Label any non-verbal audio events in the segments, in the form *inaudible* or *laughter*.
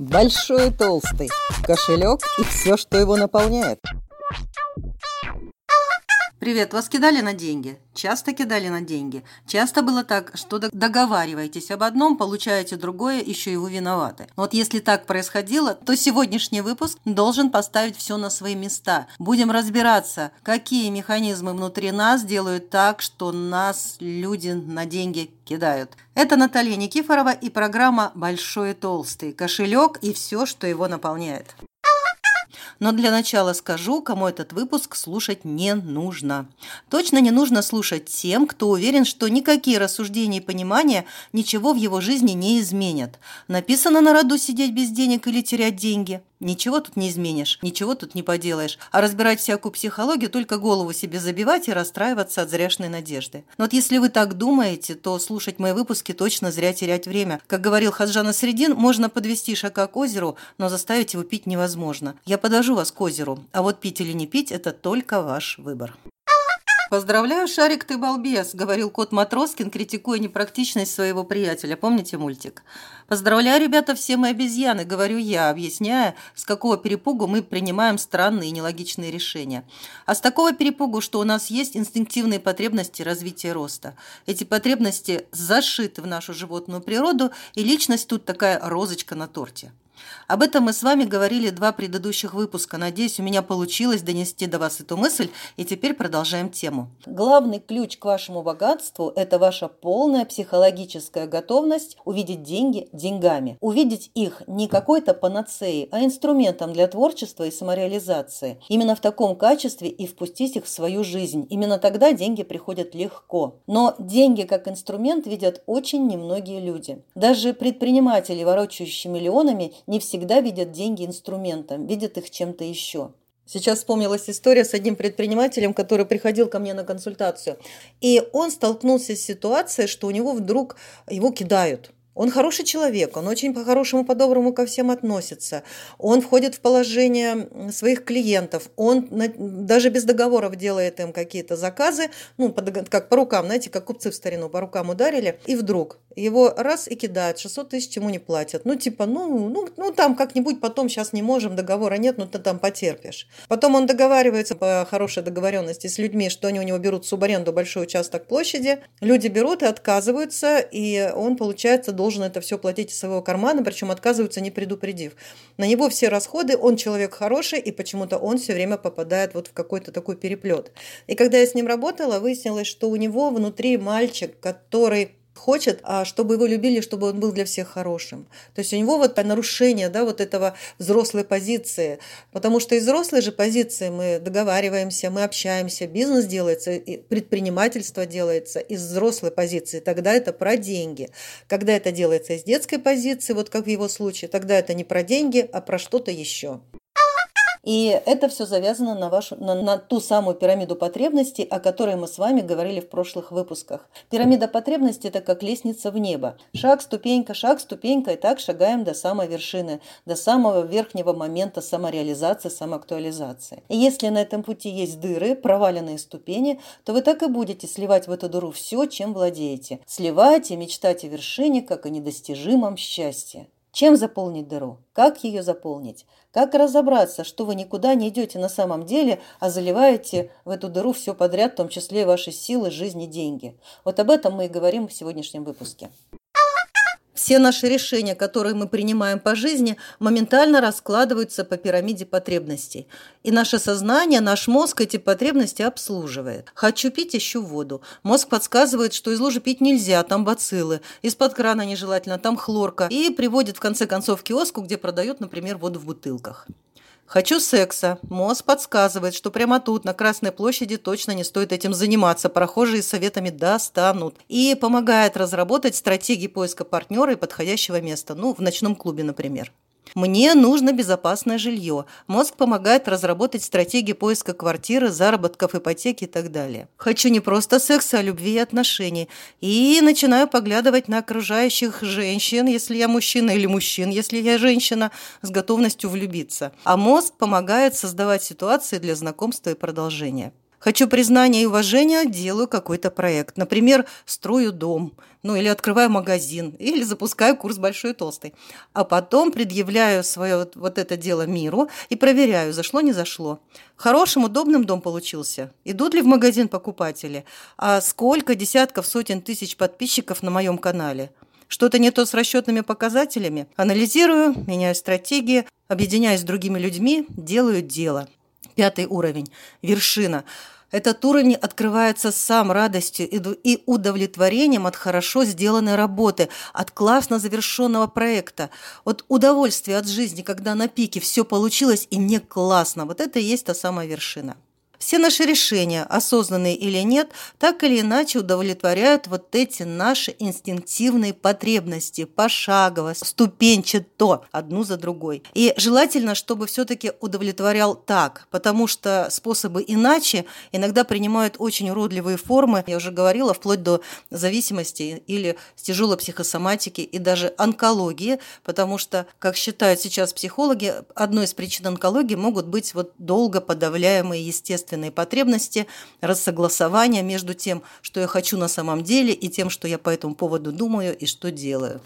Большой и толстый, кошелек и все, что его наполняет. Привет, вас кидали на деньги? Часто кидали на деньги? Часто было так, что договариваетесь об одном, получаете другое, еще и вы виноваты. Вот если так происходило, то сегодняшний выпуск должен поставить все на свои места. Будем разбираться, какие механизмы внутри нас делают так, что нас люди на деньги кидают. Это Наталья Никифорова и программа «Большой и толстый. Кошелек и все, что его наполняет». Но для начала скажу, кому этот выпуск слушать не нужно. Точно не нужно слушать тем, кто уверен, что никакие рассуждения и понимания ничего в его жизни не изменят. Написано на роду сидеть без денег или терять деньги. Ничего тут не изменишь, ничего тут не поделаешь. А разбирать всякую психологию, только голову себе забивать и расстраиваться от зряшной надежды. Но вот если вы так думаете, то слушать мои выпуски точно зря терять время. Как говорил Хаджана Средин, можно подвести шака к озеру, но заставить его пить невозможно. Я подожу вас к озеру, а вот пить или не пить – это только ваш выбор. «Поздравляю, Шарик, ты балбес», – говорил кот Матроскин, критикуя непрактичность своего приятеля. Помните мультик? «Поздравляю, ребята, все мы обезьяны», – говорю я, объясняя, с какого перепугу мы принимаем странные и нелогичные решения. А с такого перепугу, что у нас есть инстинктивные потребности развития роста. Эти потребности зашиты в нашу животную природу, и личность тут такая розочка на торте. Об этом мы с вами говорили два предыдущих выпуска. Надеюсь, у меня получилось донести до вас эту мысль, и теперь продолжаем тему. Главный ключ к вашему богатству – это ваша полная психологическая готовность увидеть деньги деньгами. Увидеть их не какой-то панацеей, а инструментом для творчества и самореализации. Именно в таком качестве и впустить их в свою жизнь. Именно тогда деньги приходят легко. Но деньги как инструмент видят очень немногие люди. Даже предприниматели, ворочающие миллионами, не всегда видят деньги инструментом, видят их чем-то еще. Сейчас вспомнилась история с одним предпринимателем, который приходил ко мне на консультацию. И он столкнулся с ситуацией, что у него вдруг его кидают – он хороший человек, он очень по-хорошему, по-доброму ко всем относится. Он входит в положение своих клиентов, он даже без договоров делает им какие-то заказы, ну, как по рукам, знаете, как купцы в старину по рукам ударили, и вдруг его раз и кидают, 600 тысяч ему не платят. Ну, типа, ну, ну, ну там как-нибудь потом сейчас не можем, договора нет, ну, ты там потерпишь. Потом он договаривается по хорошей договоренности с людьми, что они у него берут субаренду большой участок площади. Люди берут и отказываются, и он, получается, должен это все платить из своего кармана, причем отказываются, не предупредив. На него все расходы, он человек хороший, и почему-то он все время попадает вот в какой-то такой переплет. И когда я с ним работала, выяснилось, что у него внутри мальчик, который хочет, а чтобы его любили, чтобы он был для всех хорошим. То есть у него вот нарушение да, вот этого взрослой позиции. Потому что из взрослой же позиции мы договариваемся, мы общаемся, бизнес делается, предпринимательство делается из взрослой позиции. Тогда это про деньги. Когда это делается из детской позиции, вот как в его случае, тогда это не про деньги, а про что-то еще. И это все завязано на, вашу, на, на ту самую пирамиду потребностей, о которой мы с вами говорили в прошлых выпусках. Пирамида потребностей – это как лестница в небо. Шаг, ступенька, шаг, ступенька, и так шагаем до самой вершины, до самого верхнего момента самореализации, самоактуализации. И если на этом пути есть дыры, проваленные ступени, то вы так и будете сливать в эту дыру все, чем владеете. Сливать и мечтать о вершине, как о недостижимом счастье. Чем заполнить дыру? Как ее заполнить? Как разобраться, что вы никуда не идете на самом деле, а заливаете в эту дыру все подряд, в том числе ваши силы, жизни, деньги? Вот об этом мы и говорим в сегодняшнем выпуске. Все наши решения, которые мы принимаем по жизни, моментально раскладываются по пирамиде потребностей. И наше сознание, наш мозг эти потребности обслуживает. Хочу пить, ищу воду. Мозг подсказывает, что из лужи пить нельзя, там бациллы. Из-под крана нежелательно, там хлорка. И приводит в конце концов к киоску, где продают, например, воду в бутылках. Хочу секса. Мозг подсказывает, что прямо тут, на Красной площади, точно не стоит этим заниматься. Прохожие советами достанут. И помогает разработать стратегии поиска партнера и подходящего места. Ну, в ночном клубе, например. Мне нужно безопасное жилье. Мозг помогает разработать стратегии поиска квартиры, заработков, ипотеки и так далее. Хочу не просто секса, а любви и отношений. И начинаю поглядывать на окружающих женщин, если я мужчина, или мужчин, если я женщина, с готовностью влюбиться. А мозг помогает создавать ситуации для знакомства и продолжения. Хочу признания и уважения, делаю какой-то проект. Например, строю дом, ну или открываю магазин, или запускаю курс большой и толстый. А потом предъявляю свое вот, это дело миру и проверяю, зашло, не зашло. Хорошим, удобным дом получился. Идут ли в магазин покупатели? А сколько десятков, сотен тысяч подписчиков на моем канале? Что-то не то с расчетными показателями? Анализирую, меняю стратегии, объединяюсь с другими людьми, делаю дело. Пятый уровень. Вершина. Этот уровень открывается сам радостью и удовлетворением от хорошо сделанной работы, от классно завершенного проекта, от удовольствия от жизни, когда на пике все получилось и мне классно. Вот это и есть та самая вершина. Все наши решения, осознанные или нет, так или иначе удовлетворяют вот эти наши инстинктивные потребности, пошагово, ступенчато, одну за другой. И желательно, чтобы все-таки удовлетворял так, потому что способы иначе иногда принимают очень уродливые формы, я уже говорила, вплоть до зависимости или тяжелой психосоматики и даже онкологии, потому что, как считают сейчас психологи, одной из причин онкологии могут быть вот долго подавляемые естественные естественные потребности, рассогласование между тем, что я хочу на самом деле, и тем, что я по этому поводу думаю и что делаю.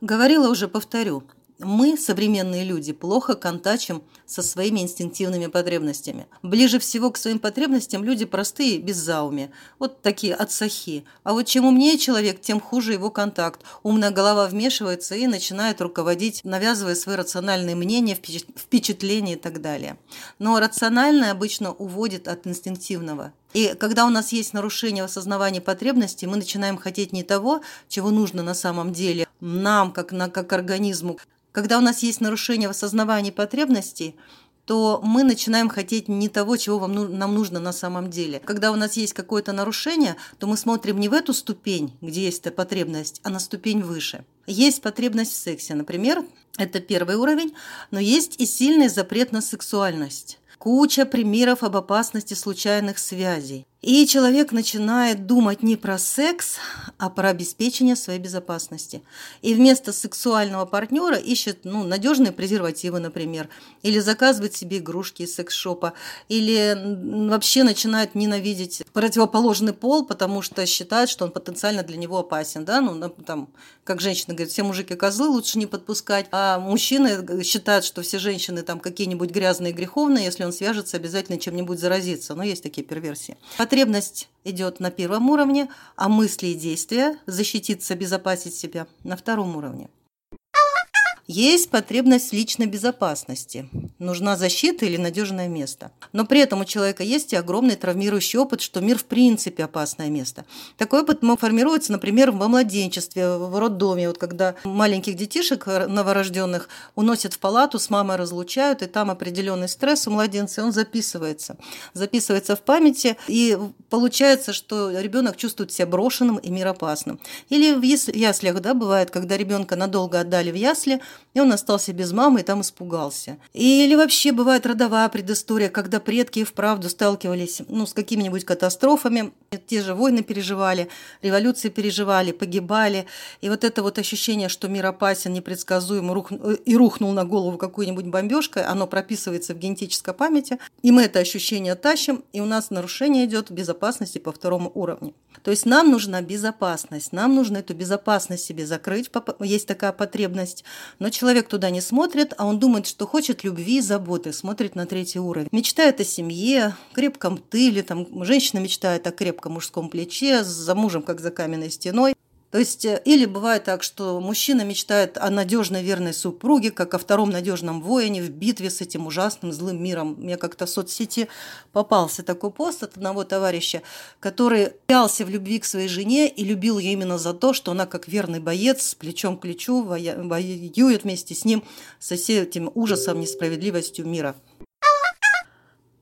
Говорила уже, повторю, мы, современные люди, плохо контачим со своими инстинктивными потребностями. Ближе всего к своим потребностям люди простые, без зауми. Вот такие отсахи. А вот чем умнее человек, тем хуже его контакт. Умная голова вмешивается и начинает руководить, навязывая свои рациональные мнения, впечатления и так далее. Но рациональное обычно уводит от инстинктивного. И когда у нас есть нарушение в осознавании потребностей, мы начинаем хотеть не того, чего нужно на самом деле нам, как, на, как организму, когда у нас есть нарушение в осознавании потребностей, то мы начинаем хотеть не того, чего вам, нам нужно на самом деле. Когда у нас есть какое-то нарушение, то мы смотрим не в эту ступень, где есть эта потребность, а на ступень выше. Есть потребность в сексе, например, это первый уровень, но есть и сильный запрет на сексуальность. Куча примеров об опасности случайных связей. И человек начинает думать не про секс, а про обеспечение своей безопасности. И вместо сексуального партнера ищет ну, надежные презервативы, например, или заказывает себе игрушки из секс-шопа, или вообще начинает ненавидеть противоположный пол, потому что считает, что он потенциально для него опасен. Да? Ну, там, как женщина говорит, все мужики козлы, лучше не подпускать, а мужчины считают, что все женщины там какие-нибудь грязные, греховные, если он свяжется, обязательно чем-нибудь заразиться. Но есть такие перверсии. Потребность идет на первом уровне, а мысли и действия защититься, обезопасить себя на втором уровне. Есть потребность личной безопасности. Нужна защита или надежное место. Но при этом у человека есть и огромный травмирующий опыт, что мир в принципе опасное место. Такой опыт формируется, например, во младенчестве, в роддоме, вот когда маленьких детишек новорожденных уносят в палату, с мамой разлучают, и там определенный стресс у младенца, и он записывается. Записывается в памяти, и получается, что ребенок чувствует себя брошенным и миропасным. Или в яслях, да, бывает, когда ребенка надолго отдали в ясли, и он остался без мамы и там испугался. Или вообще бывает родовая предыстория, когда предки вправду сталкивались ну, с какими-нибудь катастрофами, те же войны переживали, революции переживали, погибали. И вот это вот ощущение, что мир опасен, непредсказуем рух... и рухнул на голову какой-нибудь бомбежкой, оно прописывается в генетической памяти, и мы это ощущение тащим, и у нас нарушение идет безопасности по второму уровню. То есть нам нужна безопасность, нам нужно эту безопасность себе закрыть, есть такая потребность, но человек туда не смотрит, а он думает, что хочет любви и заботы, смотрит на третий уровень. Мечтает о семье, крепком тыле, там, женщина мечтает о крепком мужском плече, за мужем, как за каменной стеной. То есть, э, или бывает так, что мужчина мечтает о надежной верной супруге, как о втором надежном воине в битве с этим ужасным злым миром. Мне как-то в соцсети попался такой пост от одного товарища, который пялся в любви к своей жене и любил ее именно за то, что она как верный боец плечом к плечу воюет вместе с ним со всем этим ужасом, несправедливостью мира.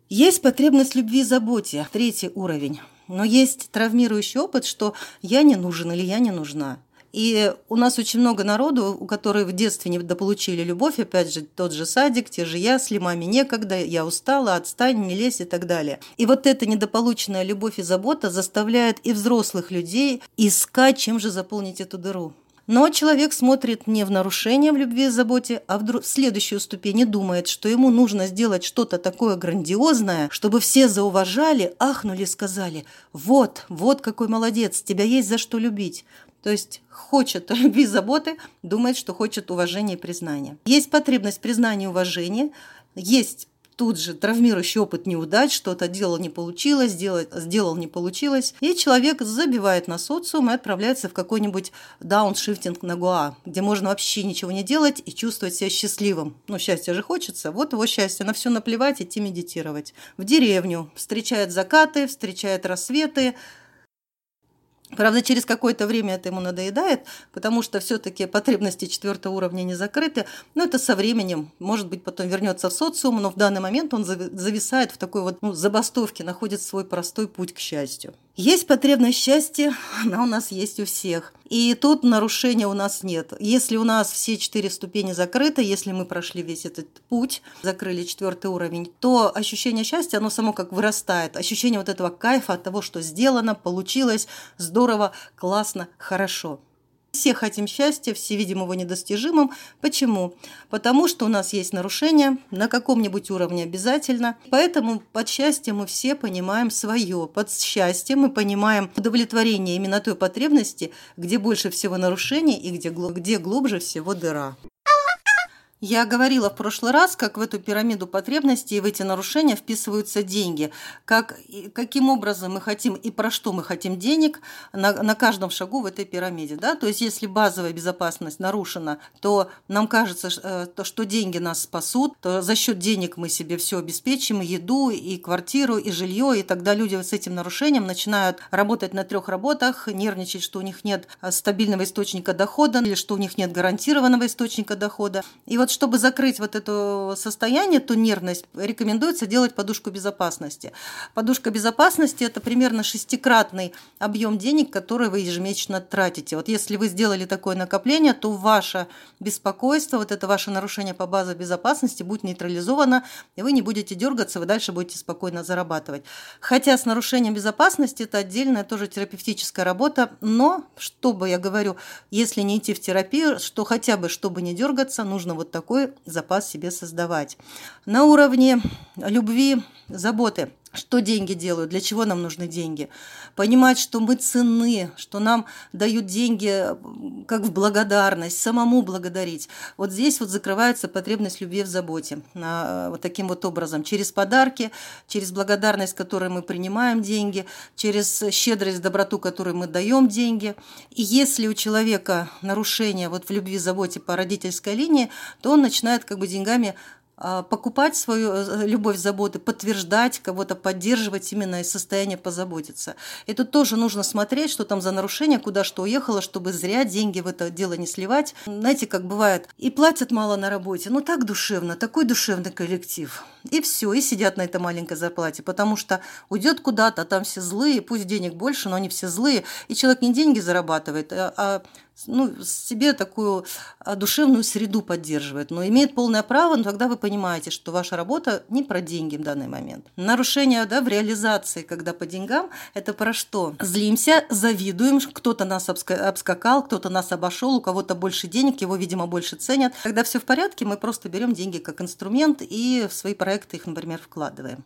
Есть потребность любви и заботе, третий уровень. Но есть травмирующий опыт, что я не нужен или я не нужна. И у нас очень много народу, у которых в детстве не дополучили любовь, опять же, тот же садик, те же ясли, маме некогда, я устала, отстань, не лезь и так далее. И вот эта недополученная любовь и забота заставляет и взрослых людей искать, чем же заполнить эту дыру. Но человек смотрит не в нарушение в любви и заботе, а в, в следующую ступень и думает, что ему нужно сделать что-то такое грандиозное, чтобы все зауважали, ахнули, сказали «Вот, вот какой молодец, тебя есть за что любить». То есть хочет *laughs* любви заботы, думает, что хочет уважения и признания. Есть потребность признания и уважения, есть тут же травмирующий опыт неудач, что-то делал, не получилось, сделать, сделал, не получилось. И человек забивает на социум и отправляется в какой-нибудь дауншифтинг на Гуа, где можно вообще ничего не делать и чувствовать себя счастливым. Ну, счастье же хочется. Вот его счастье. На все наплевать, идти медитировать. В деревню. Встречает закаты, встречает рассветы, Правда, через какое-то время это ему надоедает, потому что все-таки потребности четвертого уровня не закрыты. Но это со временем, может быть, потом вернется в социум, но в данный момент он зависает в такой вот ну, забастовке, находит свой простой путь к счастью. Есть потребность счастья, *laughs* она у нас есть у всех. И тут нарушения у нас нет. Если у нас все четыре ступени закрыты, если мы прошли весь этот путь, закрыли четвертый уровень, то ощущение счастья, оно само как вырастает. Ощущение вот этого кайфа от того, что сделано, получилось, здорово, классно, хорошо. Все хотим счастья, все видим его недостижимым. Почему? Потому что у нас есть нарушения на каком-нибудь уровне обязательно. Поэтому под счастьем мы все понимаем свое. Под счастьем мы понимаем удовлетворение именно той потребности, где больше всего нарушений и где, где глубже всего дыра. Я говорила в прошлый раз, как в эту пирамиду потребностей и в эти нарушения вписываются деньги. Как, каким образом мы хотим и про что мы хотим денег на, на каждом шагу в этой пирамиде. Да? То есть если базовая безопасность нарушена, то нам кажется, э, что деньги нас спасут, то за счет денег мы себе все обеспечим, и еду, и квартиру, и жилье, и тогда люди с этим нарушением начинают работать на трех работах, нервничать, что у них нет э, стабильного источника дохода или что у них нет гарантированного источника дохода. И вот вот чтобы закрыть вот это состояние, ту нервность, рекомендуется делать подушку безопасности. Подушка безопасности – это примерно шестикратный объем денег, который вы ежемесячно тратите. Вот если вы сделали такое накопление, то ваше беспокойство, вот это ваше нарушение по базе безопасности будет нейтрализовано, и вы не будете дергаться, вы дальше будете спокойно зарабатывать. Хотя с нарушением безопасности это отдельная тоже терапевтическая работа, но, чтобы я говорю, если не идти в терапию, что хотя бы, чтобы не дергаться, нужно вот такой запас себе создавать. На уровне любви, заботы что деньги делают, для чего нам нужны деньги. Понимать, что мы ценны, что нам дают деньги как в благодарность, самому благодарить. Вот здесь вот закрывается потребность любви в заботе. Вот таким вот образом. Через подарки, через благодарность, которой мы принимаем деньги, через щедрость, доброту, которой мы даем деньги. И если у человека нарушение вот в любви, заботе по родительской линии, то он начинает как бы деньгами покупать свою э, любовь, заботы, подтверждать кого-то, поддерживать именно из состояния позаботиться. Тут тоже нужно смотреть, что там за нарушение, куда что уехало, чтобы зря деньги в это дело не сливать. Знаете, как бывает, и платят мало на работе, ну так душевно, такой душевный коллектив. И все, и сидят на этой маленькой зарплате, потому что уйдет куда-то, а там все злые, пусть денег больше, но они все злые, и человек не деньги зарабатывает, а, а ну, себе такую а, душевную среду поддерживает, но имеет полное право, но тогда вы понимаете, что ваша работа не про деньги в данный момент. Нарушение да, в реализации, когда по деньгам, это про что? Злимся, завидуем, кто-то нас обскакал, кто-то нас обошел, у кого-то больше денег, его, видимо, больше ценят. Когда все в порядке, мы просто берем деньги как инструмент и в свои проекты их, например, вкладываем.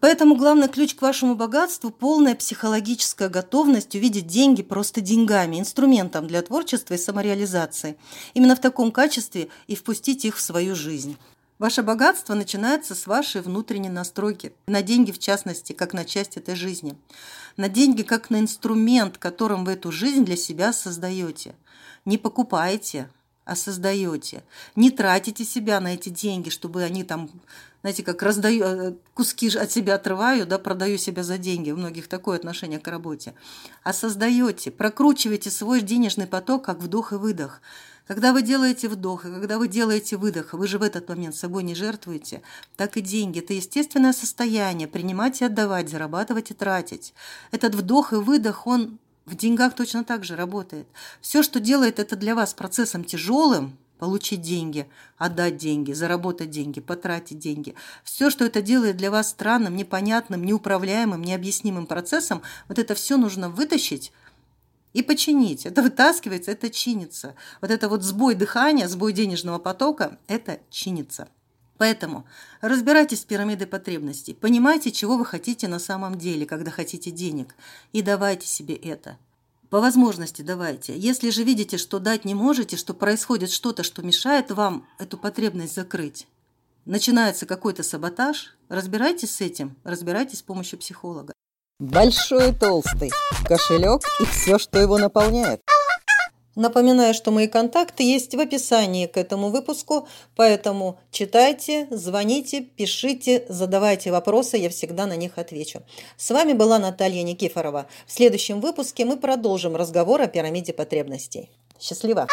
Поэтому главный ключ к вашему богатству – полная психологическая готовность увидеть деньги просто деньгами, инструментом для творчества и самореализации. Именно в таком качестве и впустить их в свою жизнь. Ваше богатство начинается с вашей внутренней настройки, на деньги в частности, как на часть этой жизни. На деньги как на инструмент, которым вы эту жизнь для себя создаете. Не покупаете, а создаете. Не тратите себя на эти деньги, чтобы они там знаете, как раздаю, э, куски от себя отрываю, да, продаю себя за деньги. У многих такое отношение к работе. А создаете, прокручиваете свой денежный поток, как вдох и выдох. Когда вы делаете вдох, и когда вы делаете выдох, вы же в этот момент собой не жертвуете, так и деньги – это естественное состояние, принимать и отдавать, зарабатывать и тратить. Этот вдох и выдох, он в деньгах точно так же работает. Все, что делает это для вас процессом тяжелым, получить деньги, отдать деньги, заработать деньги, потратить деньги. Все, что это делает для вас странным, непонятным, неуправляемым, необъяснимым процессом, вот это все нужно вытащить и починить. Это вытаскивается, это чинится. Вот это вот сбой дыхания, сбой денежного потока – это чинится. Поэтому разбирайтесь с пирамидой потребностей, понимайте, чего вы хотите на самом деле, когда хотите денег, и давайте себе это. По возможности давайте. Если же видите, что дать не можете, что происходит что-то, что мешает вам эту потребность закрыть, начинается какой-то саботаж, разбирайтесь с этим, разбирайтесь с помощью психолога. Большой и толстый. Кошелек и все, что его наполняет. Напоминаю, что мои контакты есть в описании к этому выпуску, поэтому читайте, звоните, пишите, задавайте вопросы, я всегда на них отвечу. С вами была Наталья Никифорова. В следующем выпуске мы продолжим разговор о пирамиде потребностей. Счастливо!